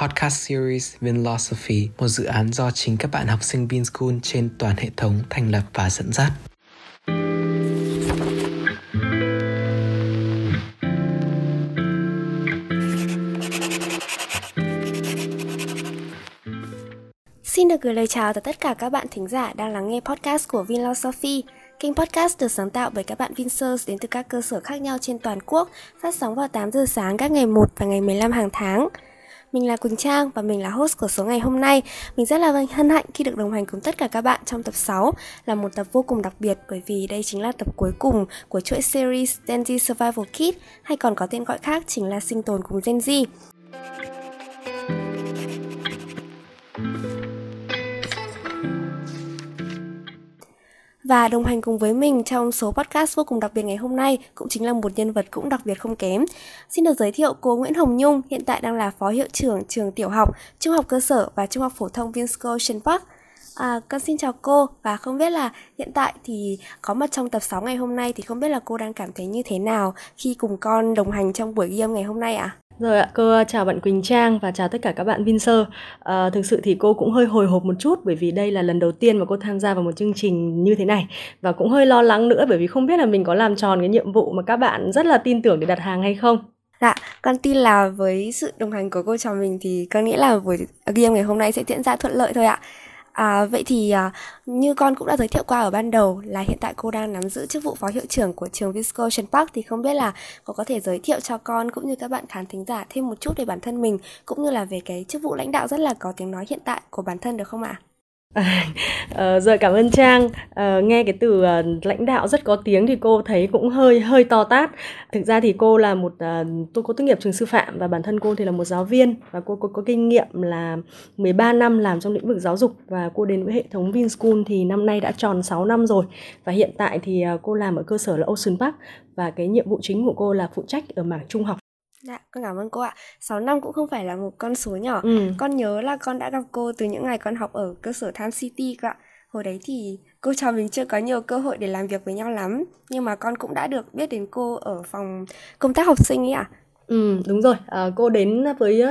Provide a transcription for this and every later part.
podcast series Vinlosophy, một dự án do chính các bạn học sinh VinSchool trên toàn hệ thống thành lập và dẫn dắt. Xin được gửi lời chào tới tất cả các bạn thính giả đang lắng nghe podcast của Vinlosophy. Kênh podcast được sáng tạo bởi các bạn Vinsers đến từ các cơ sở khác nhau trên toàn quốc, phát sóng vào 8 giờ sáng các ngày 1 và ngày 15 hàng tháng. Mình là Quỳnh Trang và mình là host của số ngày hôm nay. Mình rất là hân hạnh khi được đồng hành cùng tất cả các bạn trong tập 6 là một tập vô cùng đặc biệt bởi vì đây chính là tập cuối cùng của chuỗi series Gen Z Survival Kit, hay còn có tên gọi khác chính là sinh tồn cùng Gen Z. Và đồng hành cùng với mình trong số podcast vô cùng đặc biệt ngày hôm nay cũng chính là một nhân vật cũng đặc biệt không kém. Xin được giới thiệu cô Nguyễn Hồng Nhung, hiện tại đang là phó hiệu trưởng trường tiểu học, trung học cơ sở và trung học phổ thông Vinsco Ocean Park. À, con xin chào cô và không biết là hiện tại thì có mặt trong tập 6 ngày hôm nay thì không biết là cô đang cảm thấy như thế nào khi cùng con đồng hành trong buổi ghi âm ngày hôm nay ạ? À? Rồi ạ, cô ờ, chào bạn Quỳnh Trang và chào tất cả các bạn Vinser. À, ờ, thực sự thì cô cũng hơi hồi hộp một chút bởi vì đây là lần đầu tiên mà cô tham gia vào một chương trình như thế này và cũng hơi lo lắng nữa bởi vì không biết là mình có làm tròn cái nhiệm vụ mà các bạn rất là tin tưởng để đặt hàng hay không. Dạ, con tin là với sự đồng hành của cô trò mình thì con nghĩ là buổi ghi âm ngày hôm nay sẽ diễn ra thuận lợi thôi ạ. À, vậy thì à, như con cũng đã giới thiệu qua ở ban đầu là hiện tại cô đang nắm giữ chức vụ phó hiệu trưởng của trường Visco Park thì không biết là cô có thể giới thiệu cho con cũng như các bạn khán thính giả thêm một chút về bản thân mình cũng như là về cái chức vụ lãnh đạo rất là có tiếng nói hiện tại của bản thân được không ạ? Ờ, rồi cảm ơn Trang. Uh, nghe cái từ uh, lãnh đạo rất có tiếng thì cô thấy cũng hơi hơi to tát. Thực ra thì cô là một uh, tôi có tốt nghiệp trường sư phạm và bản thân cô thì là một giáo viên và cô có, có kinh nghiệm là 13 năm làm trong lĩnh vực giáo dục và cô đến với hệ thống Vinschool thì năm nay đã tròn 6 năm rồi và hiện tại thì uh, cô làm ở cơ sở là Ocean Park và cái nhiệm vụ chính của cô là phụ trách ở mảng trung học Dạ, con cảm ơn cô ạ. 6 năm cũng không phải là một con số nhỏ. Ừ. Con nhớ là con đã gặp cô từ những ngày con học ở cơ sở Tham City cơ ạ. Hồi đấy thì cô trò mình chưa có nhiều cơ hội để làm việc với nhau lắm. Nhưng mà con cũng đã được biết đến cô ở phòng công tác học sinh ấy ạ. À. Ừ, đúng rồi. À, cô đến với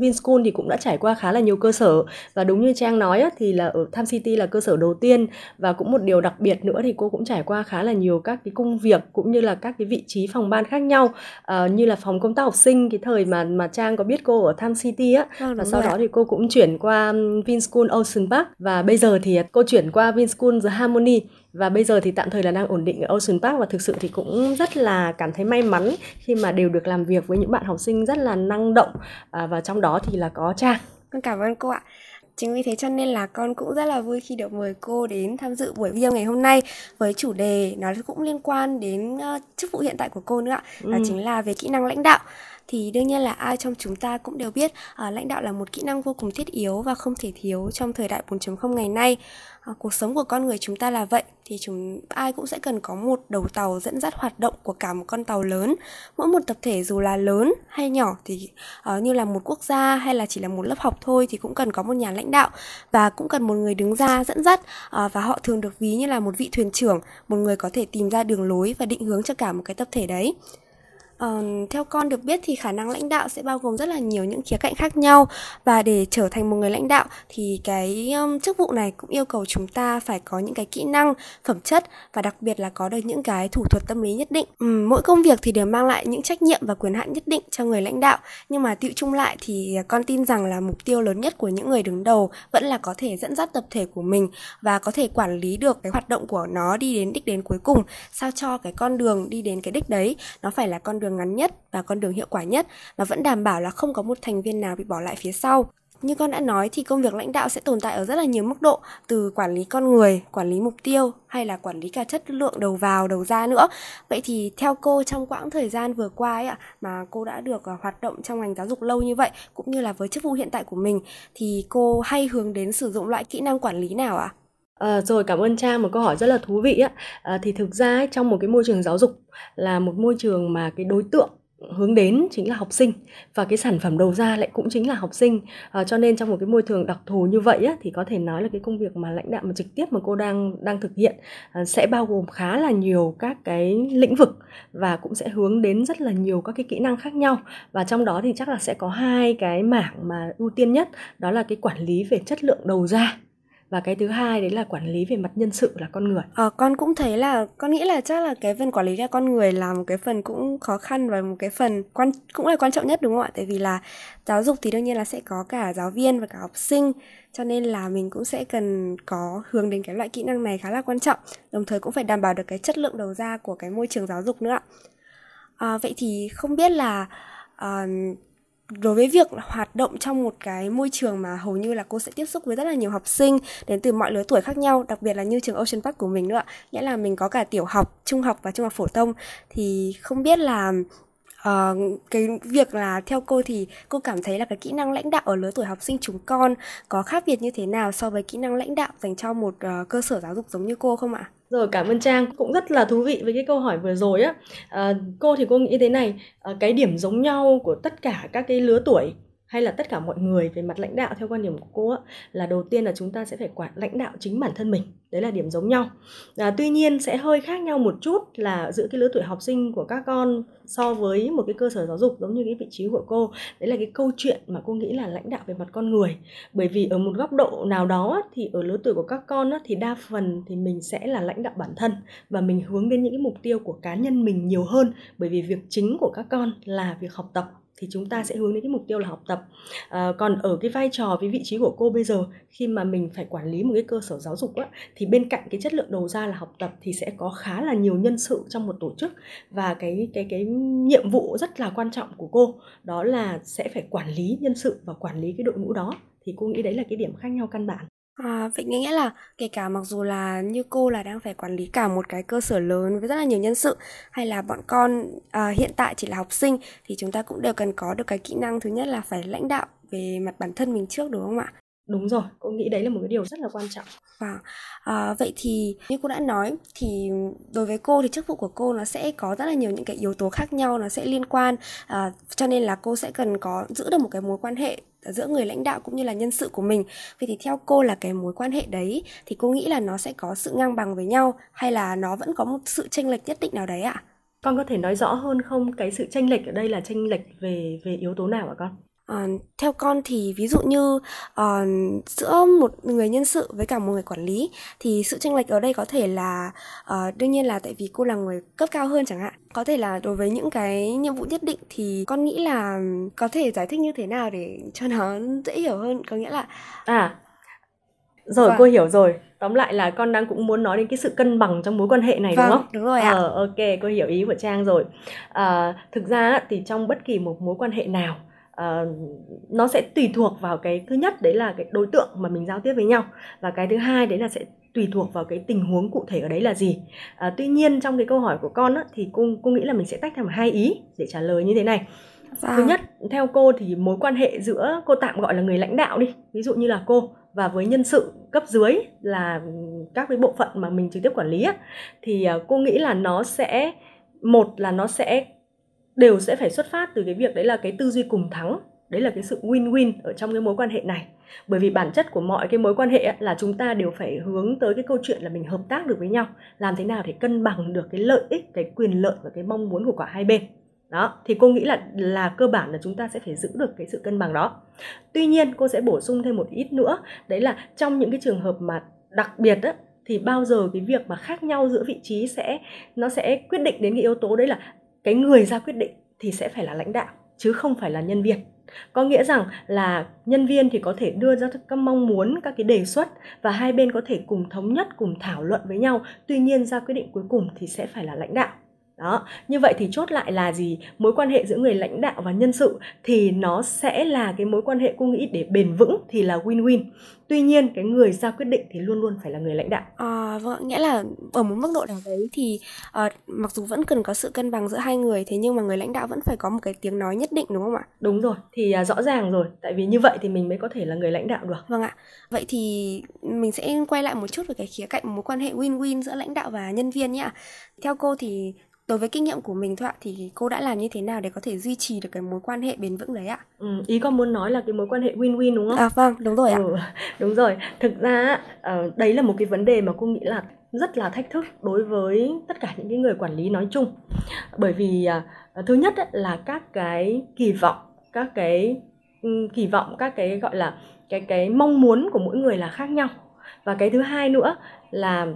Vinschool thì cũng đã trải qua khá là nhiều cơ sở. Và đúng như Trang nói á, thì là ở Tham City là cơ sở đầu tiên. Và cũng một điều đặc biệt nữa thì cô cũng trải qua khá là nhiều các cái công việc cũng như là các cái vị trí phòng ban khác nhau. À, như là phòng công tác học sinh cái thời mà mà Trang có biết cô ở Tham City á. À, và sau rồi. đó thì cô cũng chuyển qua Vinschool Ocean Park. Và bây giờ thì cô chuyển qua Vinschool The Harmony và bây giờ thì tạm thời là đang ổn định ở Ocean Park và thực sự thì cũng rất là cảm thấy may mắn khi mà đều được làm việc với những bạn học sinh rất là năng động à, và trong đó thì là có Trang. Con cảm ơn cô ạ. Chính vì thế cho nên là con cũng rất là vui khi được mời cô đến tham dự buổi video ngày hôm nay với chủ đề nó cũng liên quan đến uh, chức vụ hiện tại của cô nữa ạ. Đó ừ. chính là về kỹ năng lãnh đạo thì đương nhiên là ai trong chúng ta cũng đều biết à, lãnh đạo là một kỹ năng vô cùng thiết yếu và không thể thiếu trong thời đại 4.0 ngày nay. À, cuộc sống của con người chúng ta là vậy thì chúng ai cũng sẽ cần có một đầu tàu dẫn dắt hoạt động của cả một con tàu lớn. Mỗi một tập thể dù là lớn hay nhỏ thì uh, như là một quốc gia hay là chỉ là một lớp học thôi thì cũng cần có một nhà lãnh đạo và cũng cần một người đứng ra dẫn dắt uh, và họ thường được ví như là một vị thuyền trưởng một người có thể tìm ra đường lối và định hướng cho cả một cái tập thể đấy. Uh, theo con được biết thì khả năng lãnh đạo sẽ bao gồm rất là nhiều những khía cạnh khác nhau và để trở thành một người lãnh đạo thì cái um, chức vụ này cũng yêu cầu chúng ta phải có những cái kỹ năng, phẩm chất và đặc biệt là có được những cái thủ thuật tâm lý nhất định. Um, mỗi công việc thì đều mang lại những trách nhiệm và quyền hạn nhất định cho người lãnh đạo nhưng mà tiệu chung lại thì con tin rằng là mục tiêu lớn nhất của những người đứng đầu vẫn là có thể dẫn dắt tập thể của mình và có thể quản lý được cái hoạt động của nó đi đến đích đến cuối cùng sao cho cái con đường đi đến cái đích đấy nó phải là con đường đường ngắn nhất và con đường hiệu quả nhất mà vẫn đảm bảo là không có một thành viên nào bị bỏ lại phía sau. Như con đã nói thì công việc lãnh đạo sẽ tồn tại ở rất là nhiều mức độ từ quản lý con người, quản lý mục tiêu hay là quản lý cả chất lượng đầu vào, đầu ra nữa. Vậy thì theo cô trong quãng thời gian vừa qua ấy ạ mà cô đã được à, hoạt động trong ngành giáo dục lâu như vậy cũng như là với chức vụ hiện tại của mình thì cô hay hướng đến sử dụng loại kỹ năng quản lý nào ạ? À? À, rồi cảm ơn Trang một câu hỏi rất là thú vị á. À, thì thực ra ấy, trong một cái môi trường giáo dục là một môi trường mà cái đối tượng hướng đến chính là học sinh và cái sản phẩm đầu ra lại cũng chính là học sinh. À, cho nên trong một cái môi trường đặc thù như vậy á, thì có thể nói là cái công việc mà lãnh đạo mà trực tiếp mà cô đang đang thực hiện à, sẽ bao gồm khá là nhiều các cái lĩnh vực và cũng sẽ hướng đến rất là nhiều các cái kỹ năng khác nhau. Và trong đó thì chắc là sẽ có hai cái mảng mà ưu tiên nhất đó là cái quản lý về chất lượng đầu ra và cái thứ hai đấy là quản lý về mặt nhân sự là con người. À, con cũng thấy là con nghĩ là chắc là cái phần quản lý ra con người là một cái phần cũng khó khăn và một cái phần quan cũng là quan trọng nhất đúng không ạ? Tại vì là giáo dục thì đương nhiên là sẽ có cả giáo viên và cả học sinh cho nên là mình cũng sẽ cần có hướng đến cái loại kỹ năng này khá là quan trọng đồng thời cũng phải đảm bảo được cái chất lượng đầu ra của cái môi trường giáo dục nữa ạ. À, vậy thì không biết là uh, đối với việc hoạt động trong một cái môi trường mà hầu như là cô sẽ tiếp xúc với rất là nhiều học sinh đến từ mọi lứa tuổi khác nhau đặc biệt là như trường Ocean Park của mình nữa nghĩa là mình có cả tiểu học trung học và trung học phổ thông thì không biết là uh, cái việc là theo cô thì cô cảm thấy là cái kỹ năng lãnh đạo ở lứa tuổi học sinh chúng con có khác biệt như thế nào so với kỹ năng lãnh đạo dành cho một uh, cơ sở giáo dục giống như cô không ạ? Rồi cảm ơn Trang cũng rất là thú vị với cái câu hỏi vừa rồi á. À, cô thì cô nghĩ thế này, à, cái điểm giống nhau của tất cả các cái lứa tuổi hay là tất cả mọi người về mặt lãnh đạo theo quan điểm của cô á, là đầu tiên là chúng ta sẽ phải quản lãnh đạo chính bản thân mình. Đấy là điểm giống nhau. À, tuy nhiên sẽ hơi khác nhau một chút là giữa cái lứa tuổi học sinh của các con so với một cái cơ sở giáo dục giống như cái vị trí của cô. Đấy là cái câu chuyện mà cô nghĩ là lãnh đạo về mặt con người. Bởi vì ở một góc độ nào đó thì ở lứa tuổi của các con á, thì đa phần thì mình sẽ là lãnh đạo bản thân và mình hướng đến những cái mục tiêu của cá nhân mình nhiều hơn. Bởi vì việc chính của các con là việc học tập thì chúng ta sẽ hướng đến cái mục tiêu là học tập. À, còn ở cái vai trò với vị trí của cô bây giờ khi mà mình phải quản lý một cái cơ sở giáo dục á, thì bên cạnh cái chất lượng đầu ra là học tập thì sẽ có khá là nhiều nhân sự trong một tổ chức. Và cái cái cái nhiệm vụ rất là quan trọng của cô đó là sẽ phải quản lý nhân sự và quản lý cái đội ngũ đó. Thì cô nghĩ đấy là cái điểm khác nhau căn bản. À, vậy nghĩa là kể cả mặc dù là như cô là đang phải quản lý cả một cái cơ sở lớn với rất là nhiều nhân sự hay là bọn con à, hiện tại chỉ là học sinh thì chúng ta cũng đều cần có được cái kỹ năng thứ nhất là phải lãnh đạo về mặt bản thân mình trước đúng không ạ? Đúng rồi, cô nghĩ đấy là một cái điều rất là quan trọng. Vâng, à, vậy thì như cô đã nói thì đối với cô thì chức vụ của cô nó sẽ có rất là nhiều những cái yếu tố khác nhau nó sẽ liên quan à, cho nên là cô sẽ cần có giữ được một cái mối quan hệ giữa người lãnh đạo cũng như là nhân sự của mình. Vậy thì theo cô là cái mối quan hệ đấy thì cô nghĩ là nó sẽ có sự ngang bằng với nhau hay là nó vẫn có một sự chênh lệch nhất định nào đấy ạ? Con có thể nói rõ hơn không? Cái sự chênh lệch ở đây là chênh lệch về về yếu tố nào ạ con Uh, theo con thì ví dụ như uh, giữa một người nhân sự với cả một người quản lý thì sự tranh lệch ở đây có thể là uh, đương nhiên là tại vì cô là người cấp cao hơn chẳng hạn. Có thể là đối với những cái nhiệm vụ nhất định thì con nghĩ là có thể giải thích như thế nào để cho nó dễ hiểu hơn có nghĩa là à rồi vâng. cô hiểu rồi. Tóm lại là con đang cũng muốn nói đến cái sự cân bằng trong mối quan hệ này vâng, đúng không? đúng rồi ạ. Ờ ok cô hiểu ý của trang rồi. À, thực ra thì trong bất kỳ một mối quan hệ nào uh, nó sẽ tùy thuộc vào cái thứ nhất đấy là cái đối tượng mà mình giao tiếp với nhau. Và cái thứ hai đấy là sẽ tùy thuộc vào cái tình huống cụ thể ở đấy là gì. À, tuy nhiên trong cái câu hỏi của con á, thì cô cô nghĩ là mình sẽ tách thành hai ý để trả lời như thế này. Dạ. thứ nhất theo cô thì mối quan hệ giữa cô tạm gọi là người lãnh đạo đi ví dụ như là cô và với nhân sự cấp dưới là các cái bộ phận mà mình trực tiếp quản lý á, thì à, cô nghĩ là nó sẽ một là nó sẽ đều sẽ phải xuất phát từ cái việc đấy là cái tư duy cùng thắng, đấy là cái sự win-win ở trong cái mối quan hệ này. Bởi vì bản chất của mọi cái mối quan hệ là chúng ta đều phải hướng tới cái câu chuyện là mình hợp tác được với nhau, làm thế nào để cân bằng được cái lợi ích, cái quyền lợi và cái mong muốn của cả hai bên. Đó, thì cô nghĩ là là cơ bản là chúng ta sẽ phải giữ được cái sự cân bằng đó. Tuy nhiên, cô sẽ bổ sung thêm một ít nữa, đấy là trong những cái trường hợp mà đặc biệt á, thì bao giờ cái việc mà khác nhau giữa vị trí sẽ, nó sẽ quyết định đến cái yếu tố đấy là cái người ra quyết định thì sẽ phải là lãnh đạo, chứ không phải là nhân viên. Có nghĩa rằng là nhân viên thì có thể đưa ra các mong muốn, các cái đề xuất và hai bên có thể cùng thống nhất, cùng thảo luận với nhau. Tuy nhiên ra quyết định cuối cùng thì sẽ phải là lãnh đạo đó như vậy thì chốt lại là gì? Mối quan hệ giữa người lãnh đạo và nhân sự thì nó sẽ là cái mối quan hệ cô nghĩ để bền vững thì là win win tuy nhiên cái người ra quyết định thì luôn luôn phải là người lãnh đạo. À, vâng nghĩa là ở một mức độ nào đấy thì à, mặc dù vẫn cần có sự cân bằng giữa hai người thế nhưng mà người lãnh đạo vẫn phải có một cái tiếng nói nhất định đúng không ạ? Đúng rồi thì à, rõ ràng rồi tại vì như vậy thì mình mới có thể là người lãnh đạo được. Vâng ạ. Vậy thì mình sẽ quay lại một chút về cái khía cạnh mối quan hệ win win giữa lãnh đạo và nhân viên nhé theo cô thì đối với kinh nghiệm của mình thôi ạ thì cô đã làm như thế nào để có thể duy trì được cái mối quan hệ bền vững đấy ạ? Ừ, ý con muốn nói là cái mối quan hệ win-win đúng không? À vâng đúng rồi ạ. Ừ, đúng rồi. Thực ra uh, đấy là một cái vấn đề mà cô nghĩ là rất là thách thức đối với tất cả những cái người quản lý nói chung. Bởi vì uh, thứ nhất là các cái kỳ vọng các cái um, kỳ vọng các cái gọi là cái cái mong muốn của mỗi người là khác nhau. Và cái thứ hai nữa là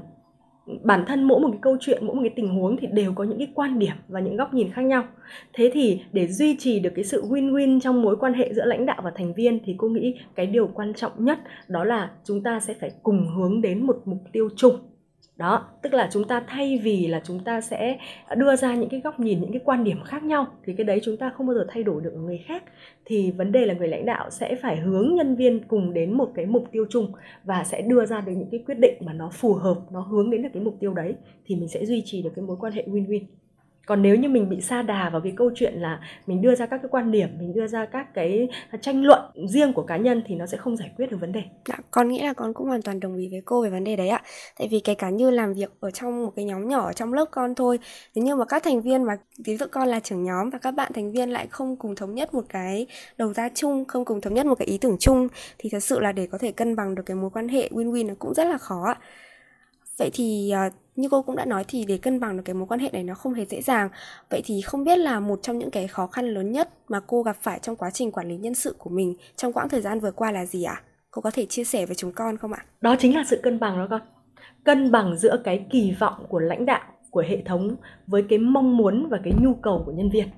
bản thân mỗi một cái câu chuyện, mỗi một cái tình huống thì đều có những cái quan điểm và những góc nhìn khác nhau. Thế thì để duy trì được cái sự win-win trong mối quan hệ giữa lãnh đạo và thành viên thì cô nghĩ cái điều quan trọng nhất đó là chúng ta sẽ phải cùng hướng đến một mục tiêu chung đó, tức là chúng ta thay vì là chúng ta sẽ đưa ra những cái góc nhìn, những cái quan điểm khác nhau, thì cái đấy chúng ta không bao giờ thay đổi được ở người khác. Thì vấn đề là người lãnh đạo sẽ phải hướng nhân viên cùng đến một cái mục tiêu chung và sẽ đưa ra được những cái quyết định mà nó phù hợp, nó hướng đến được cái mục tiêu đấy, thì mình sẽ duy trì được cái mối quan hệ win-win còn nếu như mình bị sa đà vào cái câu chuyện là mình đưa ra các cái quan điểm mình đưa ra các cái tranh luận riêng của cá nhân thì nó sẽ không giải quyết được vấn đề. Dạ, con nghĩ là con cũng hoàn toàn đồng ý với cô về vấn đề đấy ạ. Tại vì kể cả như làm việc ở trong một cái nhóm nhỏ ở trong lớp con thôi thế nhưng mà các thành viên mà ví dụ con là trưởng nhóm và các bạn thành viên lại không cùng thống nhất một cái đầu ra chung không cùng thống nhất một cái ý tưởng chung thì thật sự là để có thể cân bằng được cái mối quan hệ win-win nó cũng rất là khó ạ. Vậy thì uh, như cô cũng đã nói thì để cân bằng được cái mối quan hệ này nó không hề dễ dàng. Vậy thì không biết là một trong những cái khó khăn lớn nhất mà cô gặp phải trong quá trình quản lý nhân sự của mình trong quãng thời gian vừa qua là gì ạ? À? cô có thể chia sẻ với chúng con không ạ? Đó chính là sự cân bằng đó con. Cân bằng giữa cái kỳ vọng của lãnh đạo của hệ thống với cái mong muốn và cái nhu cầu của nhân viên.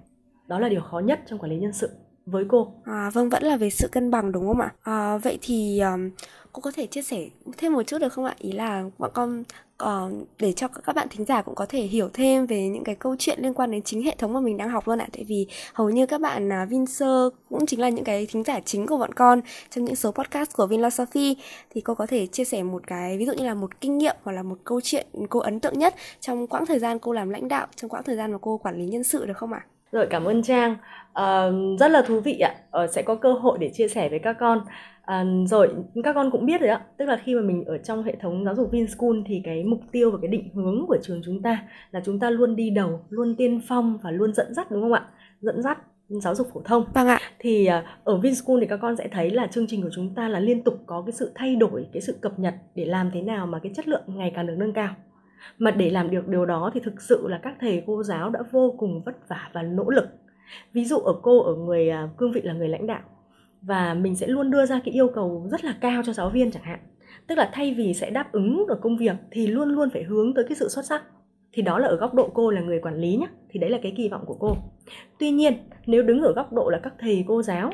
Đó là điều khó nhất trong quản lý nhân sự với cô. À, vâng vẫn là về sự cân bằng đúng không ạ? À, vậy thì um, cô có thể chia sẻ thêm một chút được không ạ? Ý là bọn con uh, để cho các bạn thính giả cũng có thể hiểu thêm về những cái câu chuyện liên quan đến chính hệ thống mà mình đang học luôn ạ tại vì hầu như các bạn uh, Vinser cũng chính là những cái thính giả chính của bọn con trong những số podcast của Vinlosophy thì cô có thể chia sẻ một cái ví dụ như là một kinh nghiệm hoặc là một câu chuyện cô ấn tượng nhất trong quãng thời gian cô làm lãnh đạo trong quãng thời gian mà cô quản lý nhân sự được không ạ? Rồi cảm ơn Trang, uh, rất là thú vị ạ, uh, sẽ có cơ hội để chia sẻ với các con. À, rồi các con cũng biết rồi ạ. Tức là khi mà mình ở trong hệ thống giáo dục Vinschool thì cái mục tiêu và cái định hướng của trường chúng ta là chúng ta luôn đi đầu luôn tiên phong và luôn dẫn dắt đúng không ạ? Dẫn dắt giáo dục phổ thông. Vâng ạ. Thì à, ở Vinschool thì các con sẽ thấy là chương trình của chúng ta là liên tục có cái sự thay đổi cái sự cập nhật để làm thế nào mà cái chất lượng ngày càng được nâng cao. Mà để làm được điều đó thì thực sự là các thầy cô giáo đã vô cùng vất vả và nỗ lực. Ví dụ ở cô ở người à, cương vị là người lãnh đạo và mình sẽ luôn đưa ra cái yêu cầu rất là cao cho giáo viên chẳng hạn. Tức là thay vì sẽ đáp ứng được công việc thì luôn luôn phải hướng tới cái sự xuất sắc. Thì đó là ở góc độ cô là người quản lý nhé thì đấy là cái kỳ vọng của cô. Tuy nhiên, nếu đứng ở góc độ là các thầy cô giáo,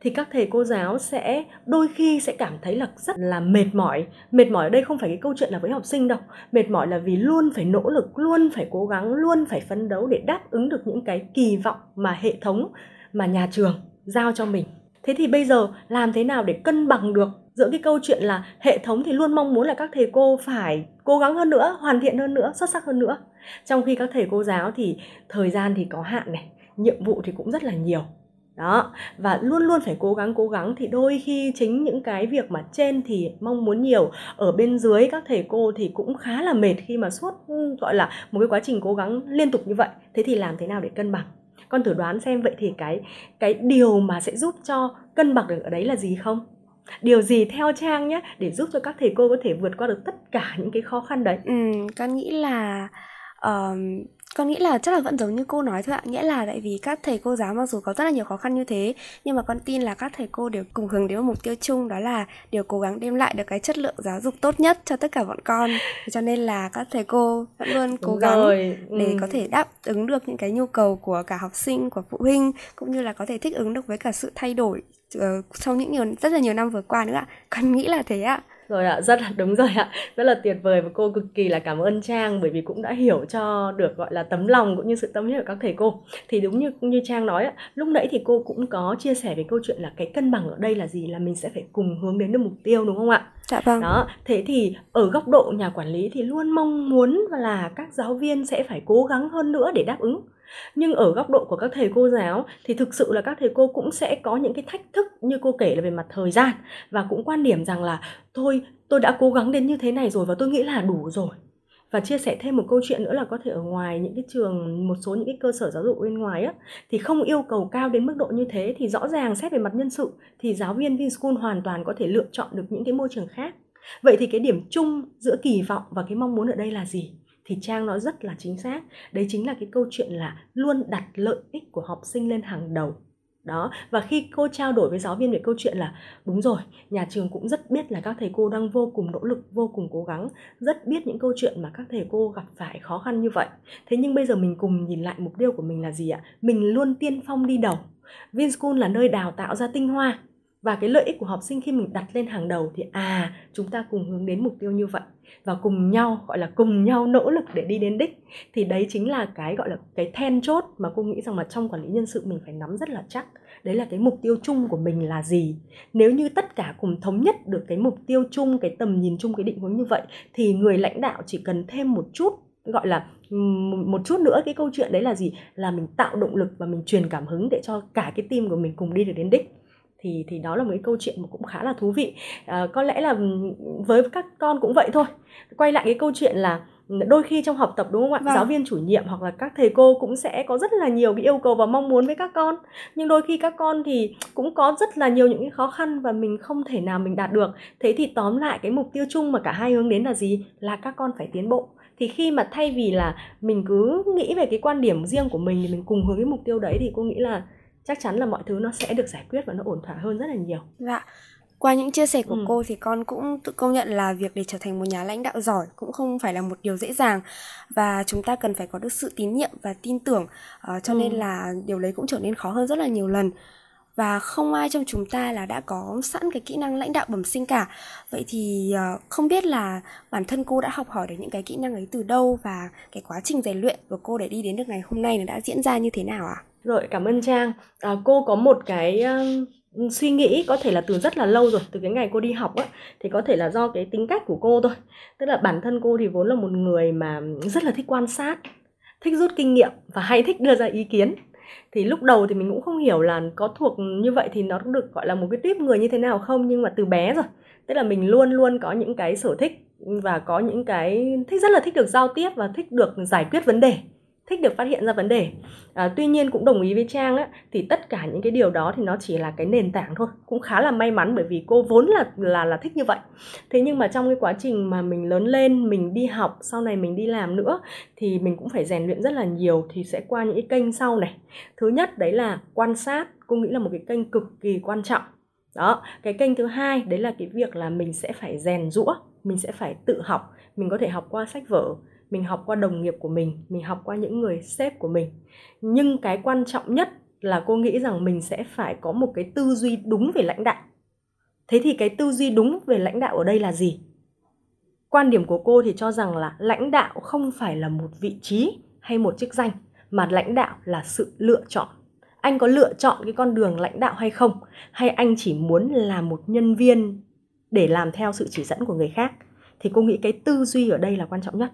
thì các thầy cô giáo sẽ đôi khi sẽ cảm thấy là rất là mệt mỏi. Mệt mỏi ở đây không phải cái câu chuyện là với học sinh đâu. Mệt mỏi là vì luôn phải nỗ lực, luôn phải cố gắng, luôn phải phấn đấu để đáp ứng được những cái kỳ vọng mà hệ thống, mà nhà trường giao cho mình thế thì bây giờ làm thế nào để cân bằng được giữa cái câu chuyện là hệ thống thì luôn mong muốn là các thầy cô phải cố gắng hơn nữa, hoàn thiện hơn nữa, xuất sắc hơn nữa? Trong khi các thầy cô giáo thì thời gian thì có hạn này, nhiệm vụ thì cũng rất là nhiều. Đó, và luôn luôn phải cố gắng cố gắng thì đôi khi chính những cái việc mà trên thì mong muốn nhiều, ở bên dưới các thầy cô thì cũng khá là mệt khi mà suốt ừ, gọi là một cái quá trình cố gắng liên tục như vậy. Thế thì làm thế nào để cân bằng? Con thử đoán xem vậy thì cái cái điều mà sẽ giúp cho cân bằng được ở đấy là gì không? Điều gì theo trang nhé để giúp cho các thầy cô có thể vượt qua được tất cả những cái khó khăn đấy? Ừ con nghĩ là um, con nghĩ là chắc là vẫn giống như cô nói thôi ạ nghĩa là tại vì các thầy cô giáo mặc dù có rất là nhiều khó khăn như thế nhưng mà con tin là các thầy cô đều cùng hướng đến một mục tiêu chung đó là đều cố gắng đem lại được cái chất lượng giáo dục tốt nhất cho tất cả bọn con cho nên là các thầy cô vẫn luôn cố Đúng gắng rồi. Ừ. để có thể đáp ứng được những cái nhu cầu của cả học sinh của phụ huynh cũng như là có thể thích ứng được với cả sự thay đổi uh, trong những nhiều rất là nhiều năm vừa qua nữa ạ con nghĩ là thế ạ rồi ạ, rất là đúng rồi ạ. Rất là tuyệt vời và cô cực kỳ là cảm ơn Trang bởi vì cũng đã hiểu cho được gọi là tấm lòng cũng như sự tâm huyết của các thầy cô. Thì đúng như như Trang nói ạ, lúc nãy thì cô cũng có chia sẻ về câu chuyện là cái cân bằng ở đây là gì là mình sẽ phải cùng hướng đến được mục tiêu đúng không ạ? Dạ vâng. Đó, thế thì ở góc độ nhà quản lý thì luôn mong muốn là các giáo viên sẽ phải cố gắng hơn nữa để đáp ứng. Nhưng ở góc độ của các thầy cô giáo thì thực sự là các thầy cô cũng sẽ có những cái thách thức như cô kể là về mặt thời gian. Và cũng quan điểm rằng là thôi tôi đã cố gắng đến như thế này rồi và tôi nghĩ là đủ rồi và chia sẻ thêm một câu chuyện nữa là có thể ở ngoài những cái trường, một số những cái cơ sở giáo dục bên ngoài á, thì không yêu cầu cao đến mức độ như thế thì rõ ràng xét về mặt nhân sự thì giáo viên Vinschool hoàn toàn có thể lựa chọn được những cái môi trường khác. Vậy thì cái điểm chung giữa kỳ vọng và cái mong muốn ở đây là gì? Thì trang nói rất là chính xác, đấy chính là cái câu chuyện là luôn đặt lợi ích của học sinh lên hàng đầu đó, và khi cô trao đổi với giáo viên về câu chuyện là, đúng rồi, nhà trường cũng rất biết là các thầy cô đang vô cùng nỗ lực, vô cùng cố gắng, rất biết những câu chuyện mà các thầy cô gặp phải khó khăn như vậy. Thế nhưng bây giờ mình cùng nhìn lại mục tiêu của mình là gì ạ? Mình luôn tiên phong đi đầu. Vinschool là nơi đào tạo ra tinh hoa và cái lợi ích của học sinh khi mình đặt lên hàng đầu thì à chúng ta cùng hướng đến mục tiêu như vậy và cùng nhau, gọi là cùng nhau nỗ lực để đi đến đích. Thì đấy chính là cái, gọi là, cái then chốt mà cô nghĩ rằng mà trong quản lý nhân sự mình phải nắm rất là chắc. Đấy là cái mục tiêu chung của mình là gì? Nếu như tất cả cùng thống nhất được cái mục tiêu chung, cái tầm nhìn chung, cái định hướng như vậy, thì người lãnh đạo chỉ cần thêm một chút, gọi là một chút nữa cái câu chuyện đấy là gì? Là mình tạo động lực và mình truyền cảm hứng để cho cả cái team của mình cùng đi được đến đích thì thì đó là một cái câu chuyện mà cũng khá là thú vị. À, có lẽ là với các con cũng vậy thôi. Quay lại cái câu chuyện là đôi khi trong học tập đúng không ạ? Vâng. giáo viên chủ nhiệm hoặc là các thầy cô cũng sẽ có rất là nhiều cái yêu cầu và mong muốn với các con. Nhưng đôi khi các con thì cũng có rất là nhiều những cái khó khăn và mình không thể nào mình đạt được. Thế thì tóm lại cái mục tiêu chung mà cả hai hướng đến là gì? Là các con phải tiến bộ. Thì khi mà thay vì là mình cứ nghĩ về cái quan điểm riêng của mình thì mình cùng hướng cái mục tiêu đấy thì cô nghĩ là chắc chắn là mọi thứ nó sẽ được giải quyết và nó ổn thỏa hơn rất là nhiều dạ qua những chia sẻ của ừ. cô thì con cũng tự công nhận là việc để trở thành một nhà lãnh đạo giỏi cũng không phải là một điều dễ dàng và chúng ta cần phải có được sự tín nhiệm và tin tưởng uh, cho ừ. nên là điều đấy cũng trở nên khó hơn rất là nhiều lần và không ai trong chúng ta là đã có sẵn cái kỹ năng lãnh đạo bẩm sinh cả vậy thì uh, không biết là bản thân cô đã học hỏi được những cái kỹ năng ấy từ đâu và cái quá trình rèn luyện của cô để đi đến được ngày hôm nay nó đã diễn ra như thế nào ạ à? Rồi cảm ơn trang. À, cô có một cái uh, suy nghĩ có thể là từ rất là lâu rồi từ cái ngày cô đi học á thì có thể là do cái tính cách của cô thôi. Tức là bản thân cô thì vốn là một người mà rất là thích quan sát thích rút kinh nghiệm và hay thích đưa ra ý kiến. Thì lúc đầu thì mình cũng không hiểu là có thuộc như vậy thì nó cũng được gọi là một cái tiếp người như thế nào không nhưng mà từ bé rồi. Tức là mình luôn luôn có những cái sở thích và có những cái thích rất là thích được giao tiếp và thích được giải quyết vấn đề thích được phát hiện ra vấn đề. À, tuy nhiên cũng đồng ý với trang á thì tất cả những cái điều đó thì nó chỉ là cái nền tảng thôi. Cũng khá là may mắn bởi vì cô vốn là là là thích như vậy. Thế nhưng mà trong cái quá trình mà mình lớn lên mình đi học sau này mình đi làm nữa thì mình cũng phải rèn luyện rất là nhiều thì sẽ qua những cái kênh sau này. Thứ nhất đấy là quan sát cô nghĩ là một cái kênh cực kỳ quan trọng. Đó cái kênh thứ hai đấy là cái việc là mình sẽ phải rèn rũa mình sẽ phải tự học mình có thể học qua sách vở mình học qua đồng nghiệp của mình mình học qua những người sếp của mình. Nhưng cái quan trọng nhất là cô nghĩ rằng mình sẽ phải có một cái tư duy đúng về lãnh đạo. Thế thì cái tư duy đúng về lãnh đạo ở đây là gì? Quan điểm của cô thì cho rằng là lãnh đạo không phải là một vị trí hay một chức danh, mà lãnh đạo là sự lựa chọn. Anh có lựa chọn cái con đường lãnh đạo hay không? Hay anh chỉ muốn là một nhân viên để làm theo sự chỉ dẫn của người khác? Thì cô nghĩ cái tư duy ở đây là quan trọng nhất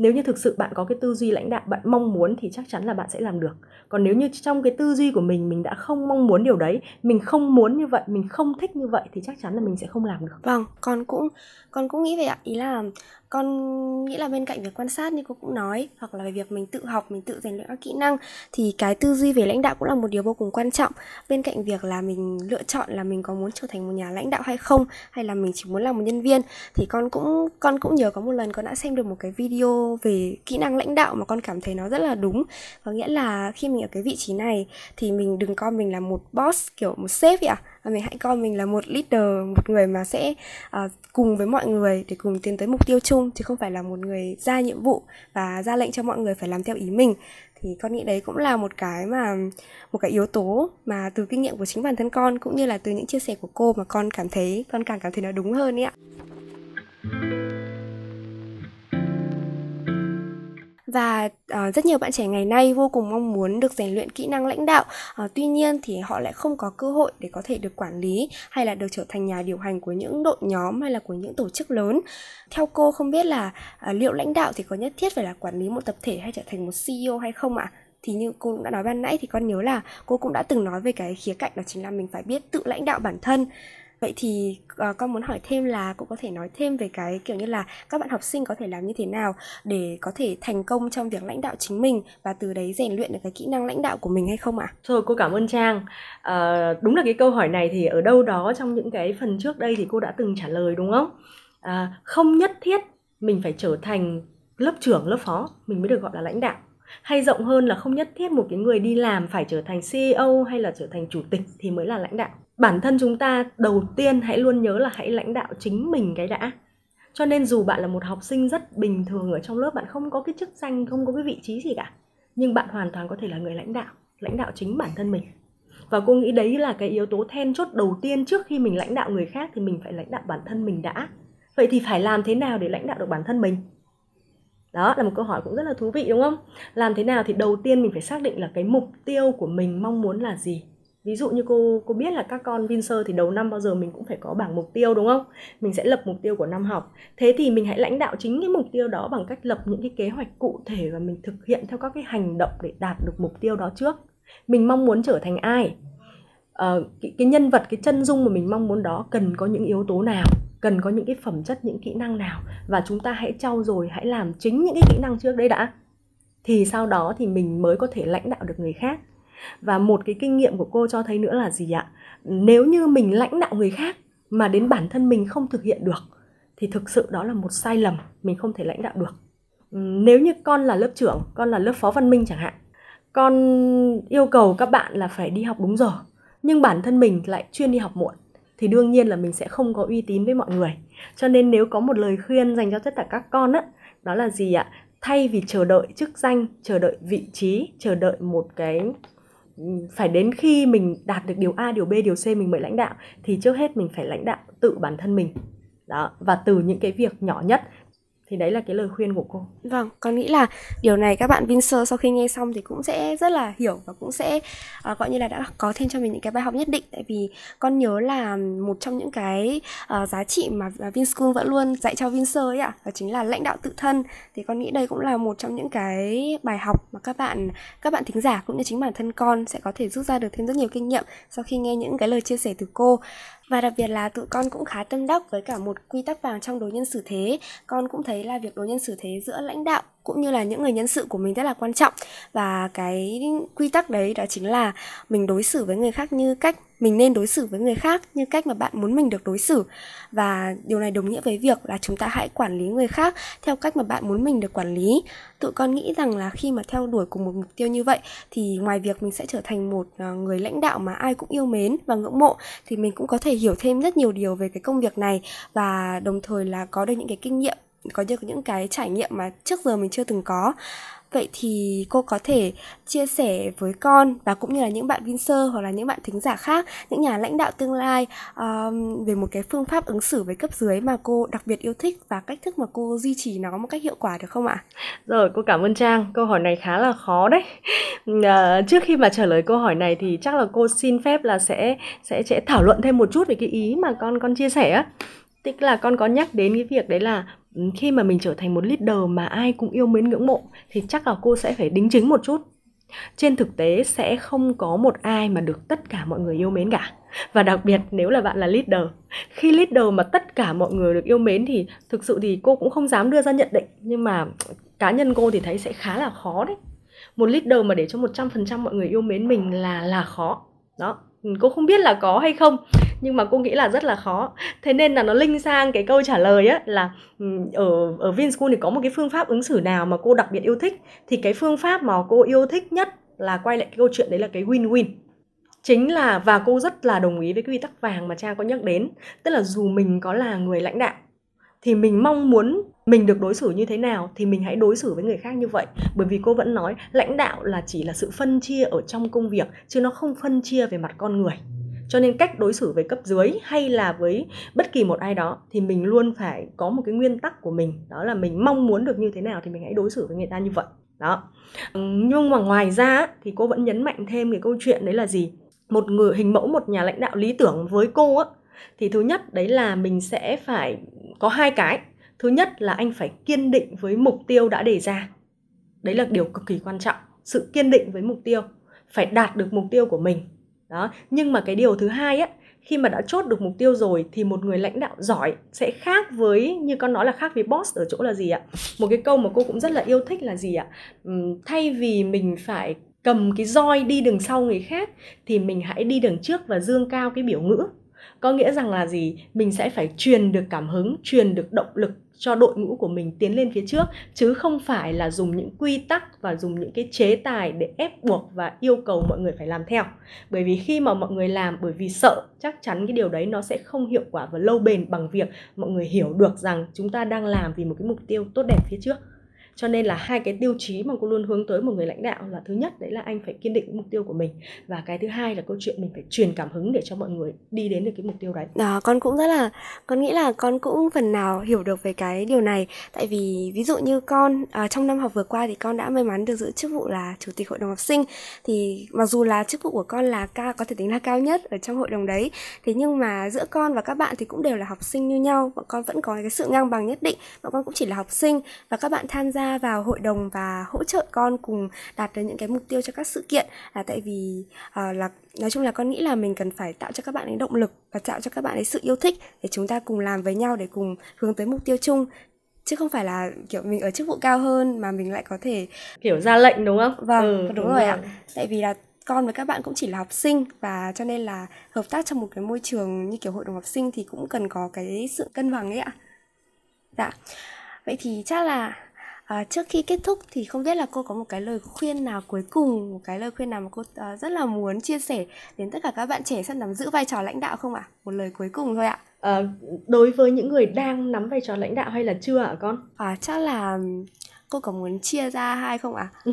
nếu như thực sự bạn có cái tư duy lãnh đạo bạn mong muốn thì chắc chắn là bạn sẽ làm được. Còn nếu như trong cái tư duy của mình mình đã không mong muốn điều đấy, mình không muốn như vậy, mình không thích như vậy thì chắc chắn là mình sẽ không làm được. Vâng con cũng con cũng nghĩ vậy ạ. Ý là con nghĩ là bên cạnh việc quan sát như cô cũng nói, hoặc là về việc mình tự học, mình tự rèn luyện các kỹ năng, thì cái tư duy về lãnh đạo cũng là một điều vô cùng quan trọng bên cạnh việc là mình lựa chọn là mình có muốn trở thành một nhà lãnh đạo hay không, hay là mình chỉ muốn làm một nhân viên, thì con cũng con cũng nhớ có một lần con đã xem được một cái video về kỹ năng lãnh đạo mà con cảm thấy nó rất là đúng có nghĩa là khi mình ở cái vị trí này, thì mình đừng coi mình là một boss, kiểu một sếp vậy ạ à? À, mình hãy coi mình là một leader một người mà sẽ uh, cùng với mọi người để cùng tiến tới mục tiêu chung chứ không phải là một người ra nhiệm vụ và ra lệnh cho mọi người phải làm theo ý mình. Thì con nghĩ đấy cũng là một cái mà một cái yếu tố mà từ kinh nghiệm của chính bản thân con cũng như là từ những chia sẻ của cô mà con cảm thấy con càng cảm thấy nó đúng hơn ấy ạ. Và uh, rất nhiều bạn trẻ ngày nay vô cùng mong muốn được rèn luyện kỹ năng lãnh đạo. Uh, tuy nhiên thì họ lại không có cơ hội để có thể được quản lý hay là được trở thành nhà điều hành của những đội nhóm hay là của những tổ chức lớn. Theo cô không biết là uh, liệu lãnh đạo thì có nhất thiết phải là quản lý một tập thể hay trở thành một ceo hay không ạ? À? thì như cô cũng đã nói ban nãy thì con nhớ là cô cũng đã từng nói về cái khía cạnh đó chính là mình phải biết tự lãnh đạo bản thân. Vậy thì uh, con muốn hỏi thêm là cũng có thể nói thêm về cái kiểu như là các bạn học sinh có thể làm như thế nào để có thể thành công trong việc lãnh đạo chính mình và từ đấy rèn luyện được cái kỹ năng lãnh đạo của mình hay không ạ? À? Thôi cô cảm ơn Trang. À, đúng là cái câu hỏi này thì ở đâu đó trong những cái phần trước đây thì cô đã từng trả lời đúng không? À, không nhất thiết mình phải trở thành lớp trưởng lớp phó mình mới được gọi là lãnh đạo hay rộng hơn là không nhất thiết một cái người đi làm phải trở thành CEO hay là trở thành chủ tịch thì mới là lãnh đạo. Bản thân chúng ta đầu tiên hãy luôn nhớ là hãy lãnh đạo chính mình cái đã. Cho nên dù bạn là một học sinh rất bình thường ở trong lớp bạn không có cái chức danh, không có cái vị trí gì cả, nhưng bạn hoàn toàn có thể là người lãnh đạo, lãnh đạo chính bản thân mình. Và cô nghĩ đấy là cái yếu tố then chốt đầu tiên trước khi mình lãnh đạo người khác thì mình phải lãnh đạo bản thân mình đã. Vậy thì phải làm thế nào để lãnh đạo được bản thân mình? đó là một câu hỏi cũng rất là thú vị đúng không làm thế nào thì đầu tiên mình phải xác định là cái mục tiêu của mình mong muốn là gì ví dụ như cô cô biết là các con Vinser thì đầu năm bao giờ mình cũng phải có bảng mục tiêu đúng không? Mình sẽ lập mục tiêu của năm học. Thế thì mình hãy lãnh đạo chính cái mục tiêu đó bằng cách lập những cái kế hoạch cụ thể và mình thực hiện theo các cái hành động để đạt được mục tiêu đó trước. Mình mong muốn trở thành ai? À, cái, cái nhân vật cái chân dung mà mình mong muốn đó cần có những yếu tố nào? Cần có những cái phẩm chất những kỹ năng nào? Và chúng ta hãy trau dồi hãy làm chính những cái kỹ năng trước đấy đã. Thì sau đó thì mình mới có thể lãnh đạo được người khác và một cái kinh nghiệm của cô cho thấy nữa là gì ạ? Nếu như mình lãnh đạo người khác mà đến bản thân mình không thực hiện được, thì thực sự đó là một sai lầm mình không thể lãnh đạo được. Nếu như con là lớp trưởng, con là lớp phó văn minh chẳng hạn, con yêu cầu các bạn là phải đi học đúng giờ, nhưng bản thân mình lại chuyên đi học muộn, thì đương nhiên là mình sẽ không có uy tín với mọi người. Cho nên nếu có một lời khuyên dành cho tất cả các con á, đó là gì ạ? Thay vì chờ đợi chức danh, chờ đợi vị trí, chờ đợi một cái phải đến khi mình đạt được điều A, điều B, điều C mình mới lãnh đạo thì trước hết mình phải lãnh đạo tự bản thân mình. Đó, và từ những cái việc nhỏ nhất thì đấy là cái lời khuyên của cô. Vâng con nghĩ là điều này các bạn Vincer sau khi nghe xong thì cũng sẽ rất là hiểu và cũng sẽ uh, gọi như là đã có thêm cho mình những cái bài học nhất định. Tại vì con nhớ là một trong những cái uh, giá trị mà Vinschool vẫn luôn dạy cho Vincer ấy ạ đó chính là lãnh đạo tự thân. Thì con nghĩ đây cũng là một trong những cái bài học mà các bạn các bạn thính giả cũng như chính bản thân con sẽ có thể rút ra được thêm rất nhiều kinh nghiệm sau khi nghe những cái lời chia sẻ từ cô và đặc biệt là tụi con cũng khá tâm đắc với cả một quy tắc vàng trong đối nhân xử thế. Con cũng thấy là việc đối nhân xử thế giữa lãnh đạo cũng như là những người nhân sự của mình rất là quan trọng. Và cái quy tắc đấy đó chính là mình đối xử với người khác như cách mình nên đối xử với người khác, như cách mà bạn muốn mình được đối xử. Và điều này đồng nghĩa với việc là chúng ta hãy quản lý người khác theo cách mà bạn muốn mình được quản lý. Tụi con nghĩ rằng là khi mà theo đuổi cùng một mục tiêu như vậy, thì ngoài việc mình sẽ trở thành một à, người lãnh đạo mà ai cũng yêu mến và ngưỡng mộ, thì mình cũng có thể hiểu thêm rất nhiều điều về cái công việc này. Và đồng thời là có được những cái kinh nghiệm có được những cái trải nghiệm mà trước giờ mình chưa từng có Vậy thì cô có thể chia sẻ với con và cũng như là những bạn Vincer hoặc là những bạn thính giả khác, những nhà lãnh đạo tương lai um, về một cái phương pháp ứng xử với cấp dưới mà cô đặc biệt yêu thích và cách thức mà cô duy trì nó một cách hiệu quả được không ạ? Rồi, cô cảm ơn Trang. Câu hỏi này khá là khó đấy. À, trước khi mà trả lời câu hỏi này thì chắc là cô xin phép là sẽ sẽ sẽ thảo luận thêm một chút về cái ý mà con con chia sẻ á. Tức là con có nhắc đến cái việc đấy là khi mà mình trở thành một leader mà ai cũng yêu mến ngưỡng mộ, thì chắc là cô sẽ phải đính chính một chút. Trên thực tế sẽ không có một ai mà được tất cả mọi người yêu mến cả. Và đặc biệt nếu là bạn là leader, khi leader mà tất cả mọi người được yêu mến thì thực sự thì cô cũng không dám đưa ra nhận định. Nhưng mà cá nhân cô thì thấy sẽ khá là khó đấy. Một leader mà để cho 100% mọi người yêu mến mình là là khó. Đó cô không biết là có hay không, nhưng mà cô nghĩ là rất là khó. Thế nên là nó linh sang cái câu trả lời á, là ở ở Vinschool thì có một cái phương pháp ứng xử nào mà cô đặc biệt yêu thích? Thì cái phương pháp mà cô yêu thích nhất là quay lại cái câu chuyện đấy là cái win-win. Chính là, và cô rất là đồng ý với cái quy tắc vàng mà cha có nhắc đến, tức là dù mình có là người lãnh đạo thì mình mong muốn mình được đối xử như thế nào thì mình hãy đối xử với người khác như vậy. Bởi vì cô vẫn nói, lãnh đạo là chỉ là sự phân chia ở trong công việc, chứ nó không phân chia về mặt con người. Cho nên cách đối xử với cấp dưới hay là với bất kỳ một ai đó thì mình luôn phải có một cái nguyên tắc của mình, đó là mình mong muốn được như thế nào thì mình hãy đối xử với người ta như vậy. Đó. Nhưng mà ngoài ra thì cô vẫn nhấn mạnh thêm cái câu chuyện đấy là gì? Một người, hình mẫu một nhà lãnh đạo lý tưởng với cô á, thì thứ nhất đấy là mình sẽ phải có hai cái. Thứ nhất là anh phải kiên định với mục tiêu đã đề ra. Đấy là điều cực kỳ quan trọng sự kiên định với mục tiêu phải đạt được mục tiêu của mình. Đó nhưng mà cái điều thứ hai á khi mà đã chốt được mục tiêu rồi thì một người lãnh đạo giỏi sẽ khác với như con nói là khác với boss ở chỗ là gì ạ? Một cái câu mà cô cũng rất là yêu thích là gì ạ? Uhm, thay vì mình phải cầm cái roi đi đường sau người khác thì mình hãy đi đường trước và dương cao cái biểu ngữ có nghĩa rằng là gì? Mình sẽ phải truyền được cảm hứng, truyền được động lực cho đội ngũ của mình tiến lên phía trước, chứ không phải là dùng những quy tắc và dùng những cái chế tài để ép buộc và yêu cầu mọi người phải làm theo. Bởi vì khi mà mọi người làm bởi vì sợ, chắc chắn cái điều đấy nó sẽ không hiệu quả và lâu bền bằng việc mọi người hiểu được rằng chúng ta đang làm vì một cái mục tiêu tốt đẹp phía trước cho nên là hai cái tiêu chí mà cô luôn hướng tới một người lãnh đạo là thứ nhất đấy là anh phải kiên định mục tiêu của mình. Và cái thứ hai là câu chuyện mình phải truyền cảm hứng để cho mọi người đi đến được cái mục tiêu đấy. À, con cũng rất là con nghĩ là con cũng phần nào hiểu được về cái điều này. Tại vì ví dụ như con à, trong năm học vừa qua thì con đã may mắn được giữ chức vụ là chủ tịch hội đồng học sinh. Thì mặc dù là chức vụ của con là ca có thể tính là cao nhất ở trong hội đồng đấy thế nhưng mà giữa con và các bạn thì cũng đều là học sinh như nhau. Bọn con vẫn có cái sự ngang bằng nhất định bọn con cũng chỉ là học sinh và các bạn tham gia vào hội đồng và hỗ trợ con cùng đạt được những cái mục tiêu cho các sự kiện. Là tại vì uh, là nói chung là con nghĩ là mình cần phải tạo cho các bạn ấy động lực và tạo cho các bạn ấy sự yêu thích để chúng ta cùng làm với nhau để cùng hướng tới mục tiêu chung. Chứ không phải là kiểu mình ở chức vụ cao hơn mà mình lại có thể kiểu ra lệnh đúng không? Vâng ừ, đúng, đúng rồi. ạ. Tại vì là con với các bạn cũng chỉ là học sinh và cho nên là hợp tác trong một cái môi trường như kiểu hội đồng học sinh thì cũng cần có cái sự cân bằng ấy ạ. Dạ. Vậy thì chắc là À, trước khi kết thúc thì không biết là cô có một cái lời khuyên nào cuối cùng, một cái lời khuyên nào mà cô uh, rất là muốn chia sẻ đến tất cả các bạn trẻ sắp nắm giữ vai trò lãnh đạo không ạ? À? Một lời cuối cùng thôi ạ. À, đối với những người đang nắm vai trò lãnh đạo hay là chưa ạ con? À chắc là cô có muốn chia ra hai không ạ? À?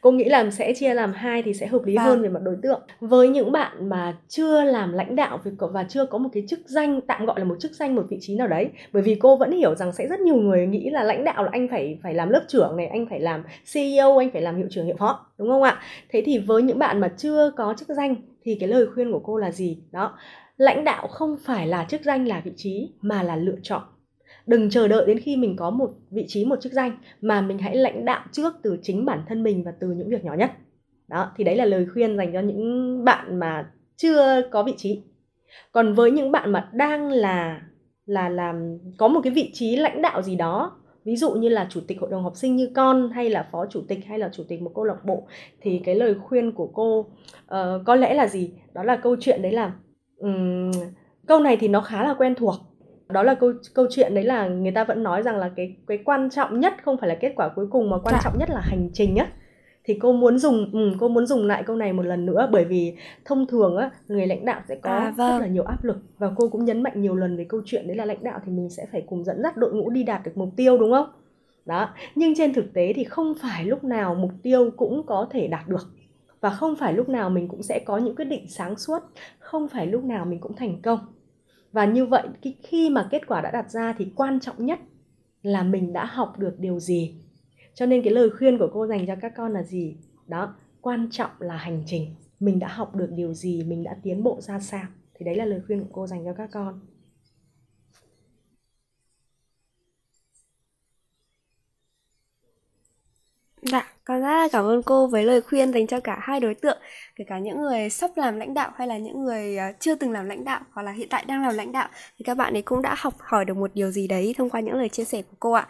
cô nghĩ là sẽ chia làm hai thì sẽ hợp lý vâng. hơn về mặt đối tượng. Với những bạn mà chưa làm lãnh đạo và chưa có một cái chức danh tạm gọi là một chức danh một vị trí nào đấy bởi vì cô vẫn hiểu rằng sẽ rất nhiều người nghĩ là lãnh đạo là anh phải phải làm lớp trưởng này anh phải làm CEO anh phải làm hiệu trưởng hiệu phó đúng không ạ? Thế thì với những bạn mà chưa có chức danh thì cái lời khuyên của cô là gì? Đó lãnh đạo không phải là chức danh là vị trí mà là lựa chọn đừng chờ đợi đến khi mình có một vị trí một chức danh mà mình hãy lãnh đạo trước từ chính bản thân mình và từ những việc nhỏ nhất. Đó thì đấy là lời khuyên dành cho những bạn mà chưa có vị trí. Còn với những bạn mà đang là là làm có một cái vị trí lãnh đạo gì đó ví dụ như là chủ tịch hội đồng học sinh như con hay là phó chủ tịch hay là chủ tịch một câu lạc bộ thì cái lời khuyên của cô uh, có lẽ là gì? Đó là câu chuyện đấy là um, câu này thì nó khá là quen thuộc đó là câu câu chuyện đấy là người ta vẫn nói rằng là cái cái quan trọng nhất không phải là kết quả cuối cùng mà quan dạ. trọng nhất là hành trình á thì cô muốn dùng ừ, cô muốn dùng lại câu này một lần nữa bởi vì thông thường á người lãnh đạo sẽ có à, vâng. rất là nhiều áp lực và cô cũng nhấn mạnh nhiều lần về câu chuyện đấy là lãnh đạo thì mình sẽ phải cùng dẫn dắt đội ngũ đi đạt được mục tiêu đúng không đó nhưng trên thực tế thì không phải lúc nào mục tiêu cũng có thể đạt được và không phải lúc nào mình cũng sẽ có những quyết định sáng suốt không phải lúc nào mình cũng thành công và như vậy, khi mà kết quả đã đặt ra thì quan trọng nhất là mình đã học được điều gì. Cho nên cái lời khuyên của cô dành cho các con là gì? Đó, quan trọng là hành trình. Mình đã học được điều gì, mình đã tiến bộ ra sao? Thì đấy là lời khuyên của cô dành cho các con. Dạ, con rất là cảm ơn cô với lời khuyên dành cho cả hai đối tượng, kể cả những người sắp làm lãnh đạo hay là những người ờ, chưa từng làm lãnh đạo hoặc là hiện tại đang làm lãnh đạo thì các bạn ấy cũng đã học hỏi được một điều gì đấy thông qua những lời chia sẻ của cô ạ.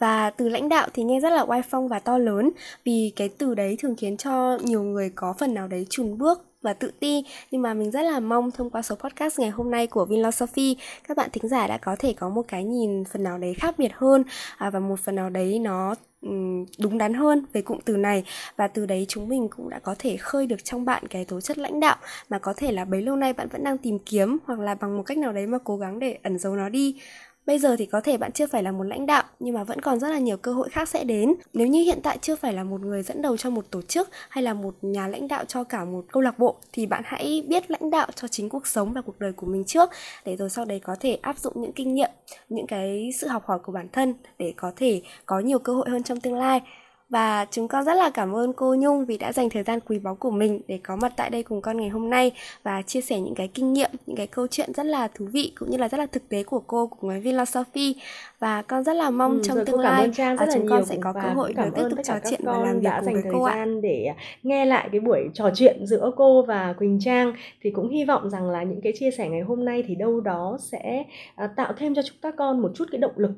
Và từ lãnh đạo thì nghe rất là oai phong và to lớn vì cái từ đấy thường khiến cho nhiều người có phần nào đấy chùn bước và tự ti. Nhưng mà mình rất là mong thông qua số podcast ngày hôm nay của Vinlosophy các bạn thính giả đã có thể có một cái nhìn phần nào đấy khác biệt hơn à, và một phần nào đấy nó đúng đắn hơn về cụm từ này. Và từ đấy chúng mình cũng đã có thể khơi được trong bạn cái tố chất lãnh đạo mà có thể là bấy lâu nay bạn vẫn đang tìm kiếm hoặc là bằng một cách nào đấy mà cố gắng để ẩn giấu nó đi. Bây giờ thì có thể bạn chưa phải là một lãnh đạo nhưng mà vẫn còn rất là nhiều cơ hội khác sẽ đến. Nếu như hiện tại chưa phải là một người dẫn đầu cho một tổ chức hay là một nhà lãnh đạo cho cả một câu lạc bộ thì bạn hãy biết lãnh đạo cho chính cuộc sống và cuộc đời của mình trước để rồi sau đấy có thể áp dụng những kinh nghiệm, những cái sự học hỏi của bản thân để có thể có nhiều cơ hội hơn trong tương lai. Và chúng con rất là cảm ơn cô Nhung vì đã dành thời gian quý báu của mình để có mặt tại đây cùng con ngày hôm nay và chia sẻ những cái kinh nghiệm, những cái câu chuyện rất là thú vị cũng như là rất là thực tế của cô cùng với Philosophy và con rất là mong Ừ, trong tương lai Trang à, rất là chúng con nhiều sẽ có cơ hội được tiếp tục trò chuyện và con làm việc đã cùng dành với thời cô ạ. gian để nghe lại cái buổi trò chuyện giữa cô và Quỳnh Trang thì cũng hy vọng rằng là những cái chia sẻ ngày hôm nay thì đâu đó sẽ à, tạo thêm cho chúng các con một chút cái động lực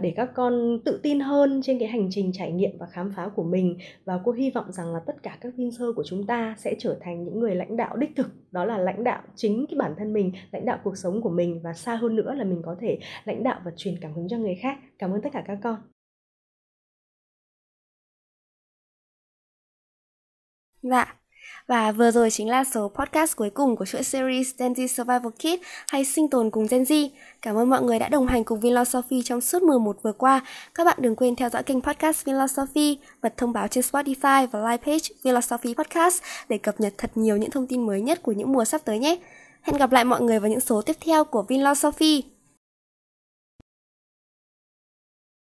để các con tự tin hơn trên cái hành trình trải nghiệm và khám phá của mình và cô hy vọng rằng là tất cả các Vinser của chúng ta sẽ trở thành những người lãnh đạo đích thực đó là lãnh đạo chính cái bản thân mình lãnh đạo cuộc sống của mình và xa hơn nữa là mình có thể lãnh đạo và truyền cảm hứng cho người khác cảm ơn tất cả các con Dạ. Và vừa rồi chính là số podcast cuối cùng của chuỗi series Gen Z Survival Kit hay sinh tồn cùng Gen Z. Cảm ơn mọi người đã đồng hành cùng Philosophy trong suốt 11 vừa qua. Các bạn đừng quên theo dõi kênh podcast Philosophy, bật thông báo trên Spotify và live page Philosophy Podcast để cập nhật thật nhiều những thông tin mới nhất của những mùa sắp tới nhé. Hẹn gặp lại mọi người vào những số tiếp theo của Philosophy.